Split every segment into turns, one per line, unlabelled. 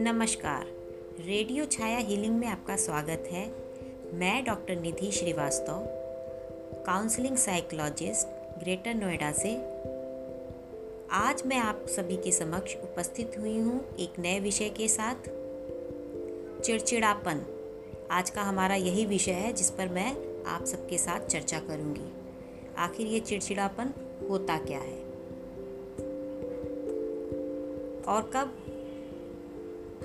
नमस्कार। रेडियो छाया हीलिंग में आपका स्वागत है। मैं doctor Nidhi Shrivastava, counselling psychologist Greater Noida से। आज मैं आप सभी के समक्ष उपस्थित हुई हूँ एक नए विषय के साथ। चिड़चिड़ापन। आज का हमारा यही विषय है जिस पर मैं आप सबके साथ चर्चा करूँगी। आखिर ये चिड़चिड़ापन होता क्या है? और कब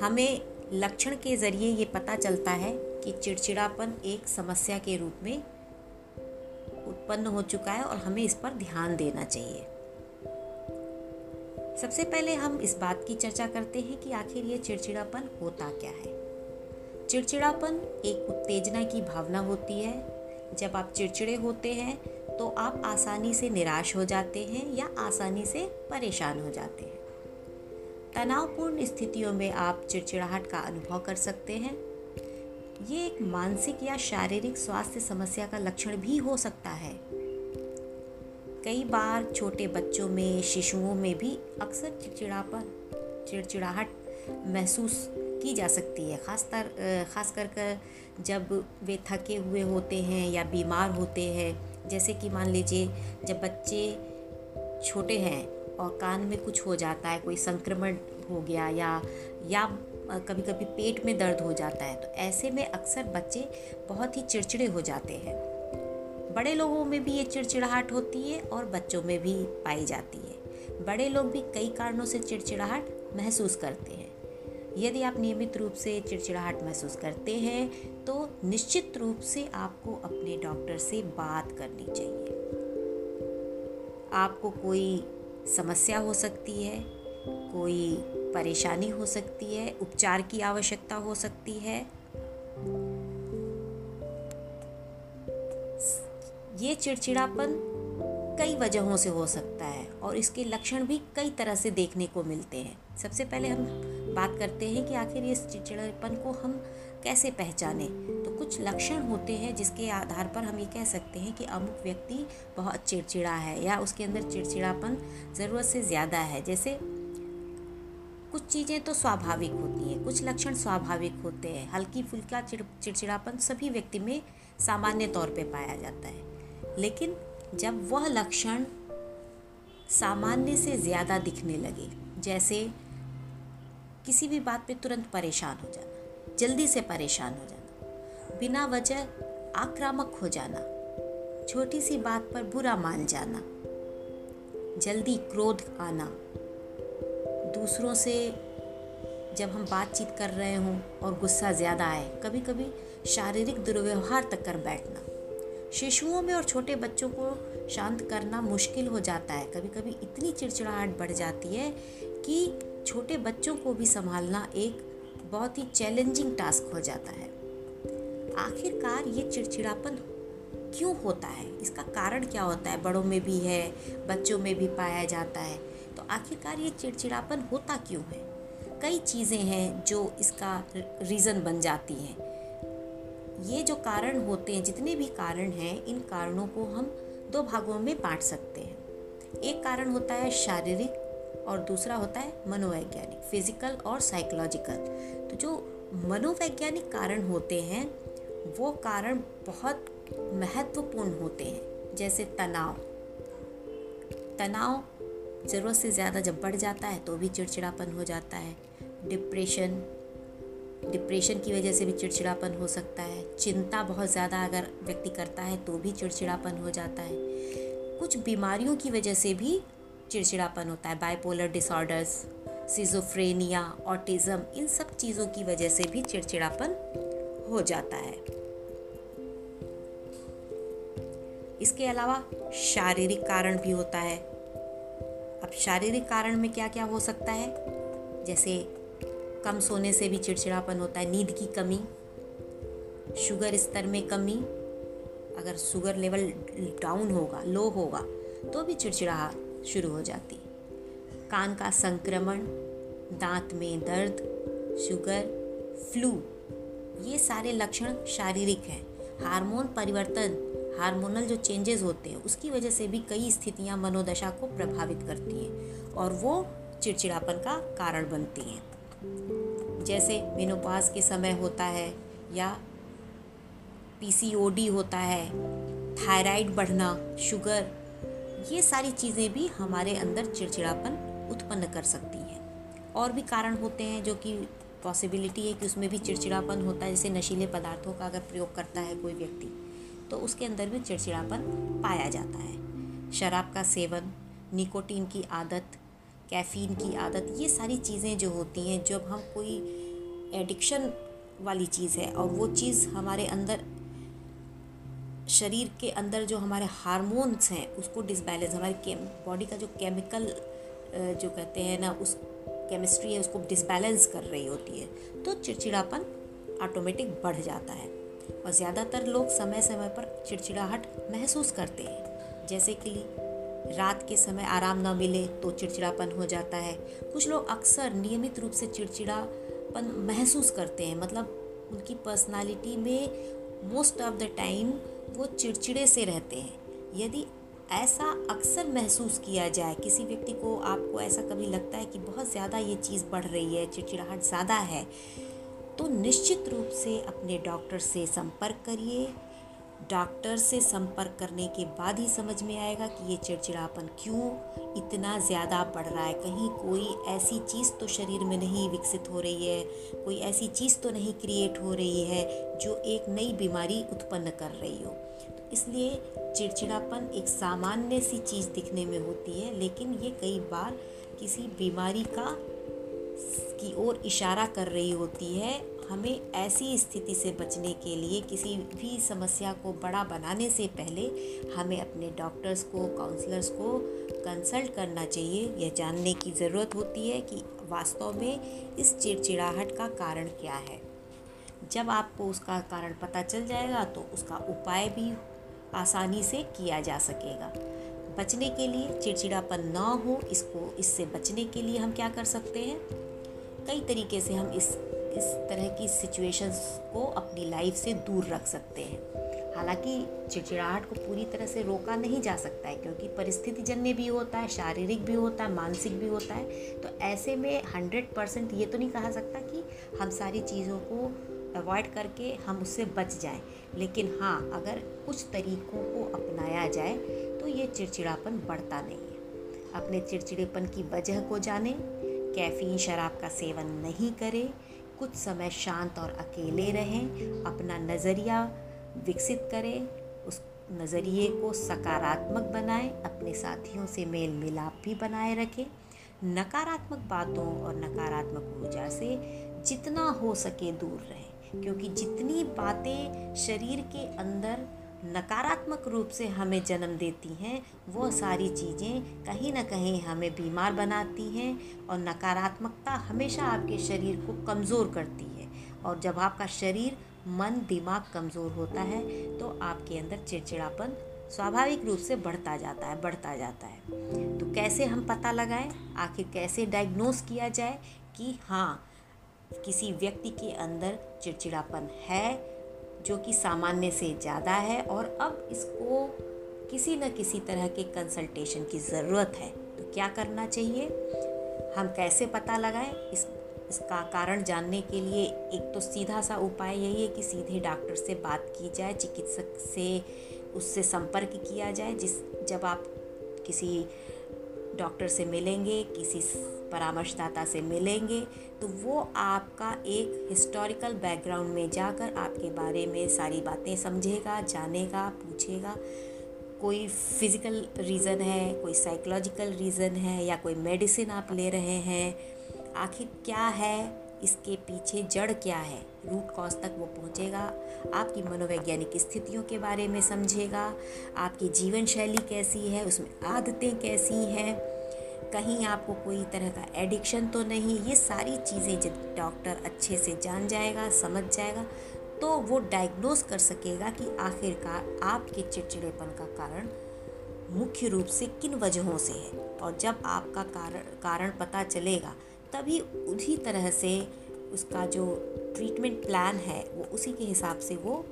हमें लक्षण के ज़रिए ये पता चलता है कि चिड़चिड़ापन एक समस्या के रूप में उत्पन्न हो चुका है और हमें इस पर ध्यान देना चाहिए। सबसे पहले हम इस बात की चर्चा करते हैं कि आखिर ये चिड़चिड़ापन होता क्या है। चिड़चिड़ापन एक उत्तेजना की भावना होती है। जब आप चिड़चिड़े होते हैं तो आप आसानी से निराश हो जाते हैं या आसानी से परेशान हो जाते हैं। तनावपूर्ण स्थितियों में आप चिड़चिड़ाहट का अनुभव कर सकते हैं। ये एक मानसिक या शारीरिक स्वास्थ्य समस्या का लक्षण भी हो सकता है। कई बार छोटे बच्चों में, शिशुओं में भी अक्सर चिड़चिड़ापन, चिड़चिड़ाहट महसूस की जा सकती है। खास तर खास कर कर जब वे थके हुए होते हैं या बीमार होते हैं। जैसे कि मान लीजिए, जब बच्चे छोटे हैं और कान में कुछ हो जाता है, कोई संक्रमण हो गया या या कभी कभी पेट में दर्द हो जाता है तो ऐसे में अक्सर बच्चे बहुत ही चिड़चिड़े हो जाते हैं। बड़े लोगों में भी ये चिड़चिड़ाहट होती है और बच्चों में भी पाई जाती है। बड़े लोग भी कई कारणों से चिड़चिड़ाहट महसूस करते हैं। यदि आप नियमित रूप से चिड़चिड़ाहट महसूस करते हैं तो निश्चित रूप से आपको अपने डॉक्टर से बात करनी चाहिए। आपको कोई समस्या हो सकती है, कोई परेशानी हो सकती है, उपचार की आवश्यकता हो सकती है। ये चिड़चिड़ापन कई वजहों से हो सकता है और इसके लक्षण भी कई तरह से देखने को मिलते हैं। सबसे पहले हम बात करते हैं कि आखिर इस चिड़चिड़ापन को हम कैसे पहचाने? कुछ लक्षण होते हैं जिसके आधार पर हम ये कह सकते हैं कि अमुक व्यक्ति बहुत चिड़चिड़ा है या उसके अंदर चिड़चिड़ापन ज़रूरत से ज़्यादा है। जैसे कुछ चीज़ें तो स्वाभाविक होती हैं, कुछ लक्षण स्वाभाविक होते हैं। हल्की फुल्का चिड़ चिड़चिड़ापन सभी व्यक्ति में सामान्य तौर पे पाया जाता है। लेकिन जब वह लक्षण सामान्य से ज़्यादा दिखने लगे, जैसे किसी भी बात पे तुरंत परेशान हो जाना, जल्दी से परेशान हो जाना बिना वजह आक्रामक हो जाना, छोटी सी बात पर बुरा मान जाना, जल्दी क्रोध आना। दूसरों से जब हम बातचीत कर रहे हों और गुस्सा ज़्यादा आए कभी कभी शारीरिक दुर्व्यवहार तक कर बैठना। शिशुओं में और छोटे बच्चों को शांत करना मुश्किल हो जाता है। कभी कभी इतनी चिड़चिड़ाहट बढ़ जाती है कि छोटे बच्चों को भी संभालना एक बहुत ही चैलेंजिंग टास्क हो जाता है। आखिरकार ये चिड़चिड़ापन क्यों होता है? इसका कारण क्या होता है? बड़ों में भी है, बच्चों में भी पाया जाता है। तो आखिरकार ये चिड़चिड़ापन होता क्यों है? कई चीज़ें हैं जो इसका रीज़न बन जाती हैं। ये जो कारण होते हैं, जितने भी कारण हैं, इन कारणों को हम दो भागों में बांट सकते हैं। एक कारण होता है शारीरिक और दूसरा होता है मनोवैज्ञानिक, फ़िज़िकल और साइकोलॉजिकल। तो जो मनोवैज्ञानिक कारण होते हैं वो कारण बहुत महत्वपूर्ण होते हैं, जैसे तनाव। तनाव ज़रूरत से ज़्यादा जब बढ़ जाता है तो भी चिड़चिड़ापन हो जाता है। डिप्रेशन डिप्रेशन की वजह से भी चिड़चिड़ापन हो सकता है। चिंता बहुत ज़्यादा अगर व्यक्ति करता है तो भी चिड़चिड़ापन हो जाता है। कुछ बीमारियों की वजह से भी चिड़चिड़ापन होता है। बाइपोलर डिसऑर्डर्स सिजोफ्रेनिया ऑटिज़म इन सब चीज़ों की वजह से भी चिड़चिड़ापन हो जाता है। इसके अलावा शारीरिक कारण भी होता है। अब शारीरिक कारण में क्या क्या हो सकता है? जैसे कम सोने से भी चिड़चिड़ापन होता है, नींद की कमी, शुगर स्तर में कमी, अगर शुगर लेवल डाउन होगा, लो होगा तो भी चिड़चिड़ा शुरू हो जाती कान का संक्रमण, दांत में दर्द, शुगर, फ्लू ये सारे लक्षण शारीरिक हैं। हार्मोन परिवर्तन, हार्मोनल जो चेंजेस होते हैं, उसकी वजह से भी कई स्थितियाँ मनोदशा को प्रभावित करती हैं और वो चिड़चिड़ापन का कारण बनती हैं। जैसे मेनोपाज के समय होता है या पीसीओडी होता है थायराइड बढ़ना शुगर ये सारी चीज़ें भी हमारे अंदर चिड़चिड़ापन उत्पन्न कर सकती हैं। और भी कारण होते हैं जो कि पॉसिबिलिटी है कि उसमें भी चिड़चिड़ापन होता है, जैसे नशीले पदार्थों का अगर प्रयोग करता है कोई व्यक्ति तो उसके अंदर भी चिड़चिड़ापन पाया जाता है। शराब का सेवन, निकोटीन की आदत, कैफ़ीन की आदत, ये सारी चीज़ें जो होती हैं जब हम कोई एडिक्शन वाली चीज़ है, और वो चीज़ हमारे अंदर, शरीर के अंदर जो हमारे हार्मोन्स हैं, उसको डिसबैलेंस हमारी बॉडी का जो केमिकल जो कहते हैं ना, उस केमिस्ट्री है, उसको डिसबैलेंस कर रही होती है तो चिड़चिड़ापन ऑटोमेटिक बढ़ जाता है। और ज़्यादातर लोग समय समय पर चिड़चिड़ाहट महसूस करते हैं। जैसे कि रात के समय आराम ना मिले तो चिड़चिड़ापन हो जाता है। कुछ लोग अक्सर नियमित रूप से चिड़चिड़ापन महसूस करते हैं मतलब उनकी पर्सनालिटी में मोस्ट ऑफ़ द टाइम वो चिड़चिड़े से रहते हैं। यदि ऐसा अक्सर महसूस किया जाए। किसी व्यक्ति को आपको ऐसा कभी लगता है कि बहुत ज़्यादा ये चीज़ बढ़ रही है, चिड़चिड़ाहट ज़्यादा है तो निश्चित रूप से अपने डॉक्टर से संपर्क करिए। डॉक्टर से संपर्क करने के बाद ही समझ में आएगा कि ये चिड़चिड़ापन क्यों इतना ज़्यादा बढ़ रहा है। कहीं कोई ऐसी चीज़ तो शरीर में नहीं विकसित हो रही है, कोई ऐसी चीज़ तो नहीं क्रिएट हो रही है, जो एक नई बीमारी उत्पन्न कर रही हो। तो इसलिए चिड़चिड़ापन एक सामान्य सी चीज़ दिखने में होती है, लेकिन ये कई बार किसी बीमारी का की ओर इशारा कर रही होती है। हमें ऐसी स्थिति से बचने के लिए किसी भी समस्या को बड़ा बनाने से पहले हमें अपने डॉक्टर्स को, काउंसलर्स को कंसल्ट करना चाहिए। यह जानने की ज़रूरत होती है कि वास्तव में इस चिड़चिड़ाहट का कारण क्या है। जब आपको उसका कारण पता चल जाएगा तो उसका उपाय भी आसानी से किया जा सकेगा। बचने के लिए चिड़चिड़ापन ना हो, इसको, इससे बचने के लिए हम क्या कर सकते हैं? कई तरीके से हम इस इस तरह की सिचुएशंस को अपनी लाइफ से दूर रख सकते हैं। हालाँकि चिड़चिड़ाहट को पूरी तरह से रोका नहीं जा सकता है, क्योंकि परिस्थिति जन्य भी होता है, शारीरिक भी होता है, मानसिक भी होता है। तो ऐसे में हंड्रेड परसेंट ये तो नहीं कहा सकता कि हम सारी चीज़ों को अवॉइड करके हम उससे बच जाएँ। लेकिन हाँ अगर कुछ तरीक़ों को अपनाया जाए तो ये चिड़चिड़ापन बढ़ता नहीं है। अपने चिड़चिड़ेपन की वजह को जानें। कैफ़ीन शराब का सेवन नहीं करें। कुछ समय शांत और अकेले रहें। अपना नज़रिया विकसित करें। उस नज़रिए को सकारात्मक बनाएँ। अपने साथियों से मेल मिलाप भी बनाए रखें। नकारात्मक बातों और नकारात्मक ऊर्जा से जितना हो सके दूर रहें। क्योंकि जितनी बातें शरीर के अंदर नकारात्मक रूप से हमें जन्म देती हैं, वो सारी चीज़ें कहीं ना कहीं हमें बीमार बनाती हैं और नकारात्मकता हमेशा आपके शरीर को कमज़ोर करती है। और जब आपका शरीर, मन, दिमाग कमज़ोर होता है तो आपके अंदर चिड़चिड़ापन स्वाभाविक रूप से बढ़ता जाता है, बढ़ता जाता है। तो कैसे हम पता लगाएँ? आखिर कैसे डायग्नोस किया जाए कि हाँ किसी व्यक्ति के अंदर चिड़चिड़ापन है, जो कि सामान्य से ज़्यादा है और अब इसको किसी न किसी तरह के कंसल्टेशन की ज़रूरत है। तो क्या करना चाहिए? हम कैसे पता लगाएँ? इस, इसका कारण जानने के लिए एक तो सीधा सा उपाय यही है कि सीधे डॉक्टर से बात की जाए, चिकित्सक से उससे संपर्क किया जाए, जिस, जब आप किसी डॉक्टर से मिलेंगे, किसी परामर्शदाता से मिलेंगे तो वो आपका एक हिस्टोरिकल बैकग्राउंड में जाकर आपके बारे में सारी बातें समझेगा, जानेगा, पूछेगा। कोई फ़िज़िकल रीज़न है, कोई साइकोलॉजिकल रीज़न है, या कोई मेडिसिन आप ले रहे हैं, आखिर क्या है, इसके पीछे जड़ क्या है रूट कॉज तक वो पहुँचेगा, आपकी मनोवैज्ञानिक स्थितियों के बारे में समझेगा, आपकी जीवन शैली कैसी है, उसमें आदतें कैसी हैं कहीं आपको कोई तरह का एडिक्शन तो नहीं, ये सारी चीज़ें जब डॉक्टर अच्छे से जान जाएगा, समझ जाएगा तो वो डायग्नोस कर सकेगा कि आखिरकार आपके चिड़चिड़ेपन का कारण मुख्य रूप से किन वजहों से है। और जब आपका कारण कारण पता चलेगा, तभी उसी तरह से उसका जो ट्रीटमेंट प्लान है, वो उसी के हिसाब से वो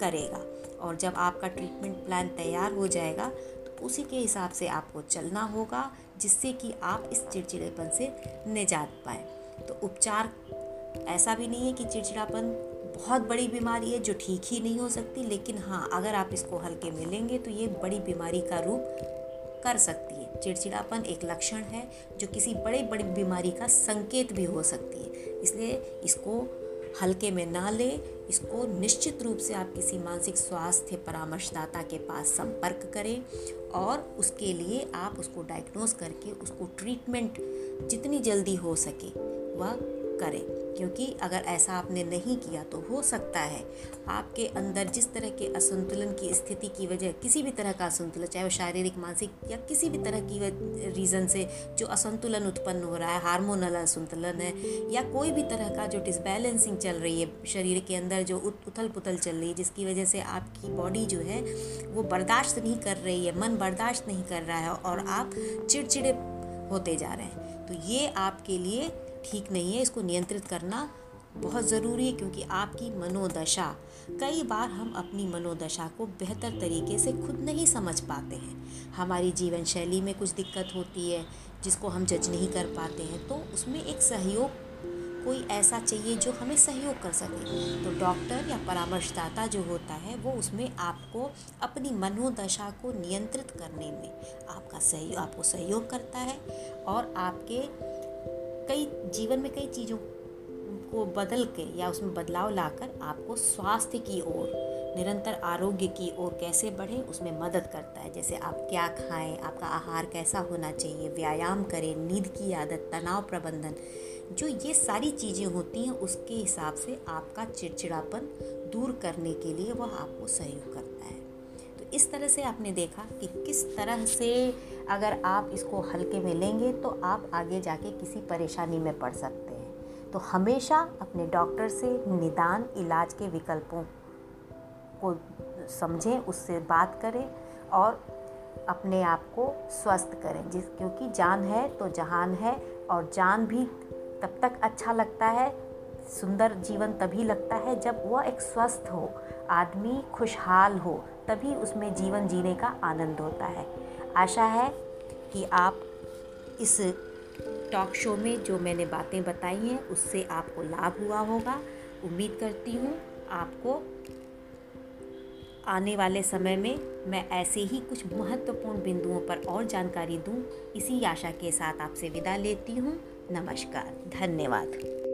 करेगा। और जब आपका ट्रीटमेंट प्लान तैयार हो जाएगा तो उसी के हिसाब से आपको चलना होगा जिससे कि आप इस चिड़चिड़ेपन से निजात पाएँ। तो उपचार ऐसा भी नहीं है कि चिड़चिड़ापन बहुत बड़ी बीमारी है जो ठीक ही नहीं हो सकती, लेकिन हाँ अगर आप इसको हल्के में लेंगे तो ये बड़ी बीमारी का रूप कर सकती है। चिड़चिड़ापन एक लक्षण है जो किसी बड़े बड़ी बीमारी का संकेत भी हो सकती है। इसलिए इसको हल्के में ना लें। इसको निश्चित रूप से आप किसी मानसिक स्वास्थ्य परामर्शदाता के पास संपर्क करें और उसके लिए आप उसको डायग्नोज करके उसको ट्रीटमेंट जितनी जल्दी हो सके, वह करें, क्योंकि अगर ऐसा आपने नहीं किया तो हो सकता है आपके अंदर जिस तरह के असंतुलन की स्थिति की वजह, किसी भी तरह का असंतुलन, चाहे वो शारीरिक, मानसिक या किसी भी तरह की रीज़न से जो असंतुलन उत्पन्न हो रहा है हार्मोनल असंतुलन है, या कोई भी तरह का जो डिसबैलेंसिंग चल रही है, शरीर के अंदर जो उथल पुथल चल रही है, जिसकी वजह से आपकी बॉडी जो है, वो बर्दाश्त नहीं कर रही है, मन बर्दाश्त नहीं कर रहा है और आप चिड़चिड़े होते जा रहे हैं। तो ये आपके लिए ठीक नहीं है, इसको नियंत्रित करना बहुत ज़रूरी है क्योंकि आपकी मनोदशा, कई बार हम अपनी मनोदशा को बेहतर तरीके से खुद नहीं समझ पाते हैं। हमारी जीवन शैली में कुछ दिक्कत होती है, जिसको हम जज नहीं कर पाते हैं तो उसमें एक सहयोग, कोई ऐसा चाहिए जो हमें सहयोग कर सके। तो डॉक्टर या परामर्शदाता जो होता है, वो उसमें आपको अपनी मनोदशा को नियंत्रित करने में आपका सहयोग आपको सहयोग करता है और आपके कई जीवन में कई चीज़ों को बदल के या उसमें बदलाव लाकर आपको स्वास्थ्य की ओर, निरंतर आरोग्य की ओर कैसे बढ़े, उसमें मदद करता है। जैसे आप क्या खाएँ, आपका आहार कैसा होना चाहिए, व्यायाम करें, नींद की आदत, तनाव प्रबंधन, जो ये सारी चीज़ें होती हैं, उसके हिसाब से आपका चिड़चिड़ापन दूर करने के लिए वह आपको सहयोग इस तरह से आपने देखा कि किस तरह से अगर आप इसको हल्के में लेंगे तो आप आगे जाके किसी परेशानी में पड़ सकते हैं। तो हमेशा अपने डॉक्टर से निदान इलाज के विकल्पों को समझें, उससे बात करें और अपने आप को स्वस्थ करें। जिस, क्योंकि जान है तो जहान है और जान भी तब तक अच्छा लगता है, सुंदर जीवन तभी लगता है जब वह एक स्वस्थ हो, आदमी खुशहाल हो तभी उसमें जीवन जीने का आनंद होता है। आशा है कि आप इस टॉक शो में जो मैंने बातें बताई हैं, उससे आपको लाभ हुआ होगा। उम्मीद करती हूँ आपको आने वाले समय में मैं ऐसे ही कुछ महत्वपूर्ण बिंदुओं पर और जानकारी दूँ। इसी आशा के साथ आपसे विदा लेती हूँ। नमस्कार, धन्यवाद।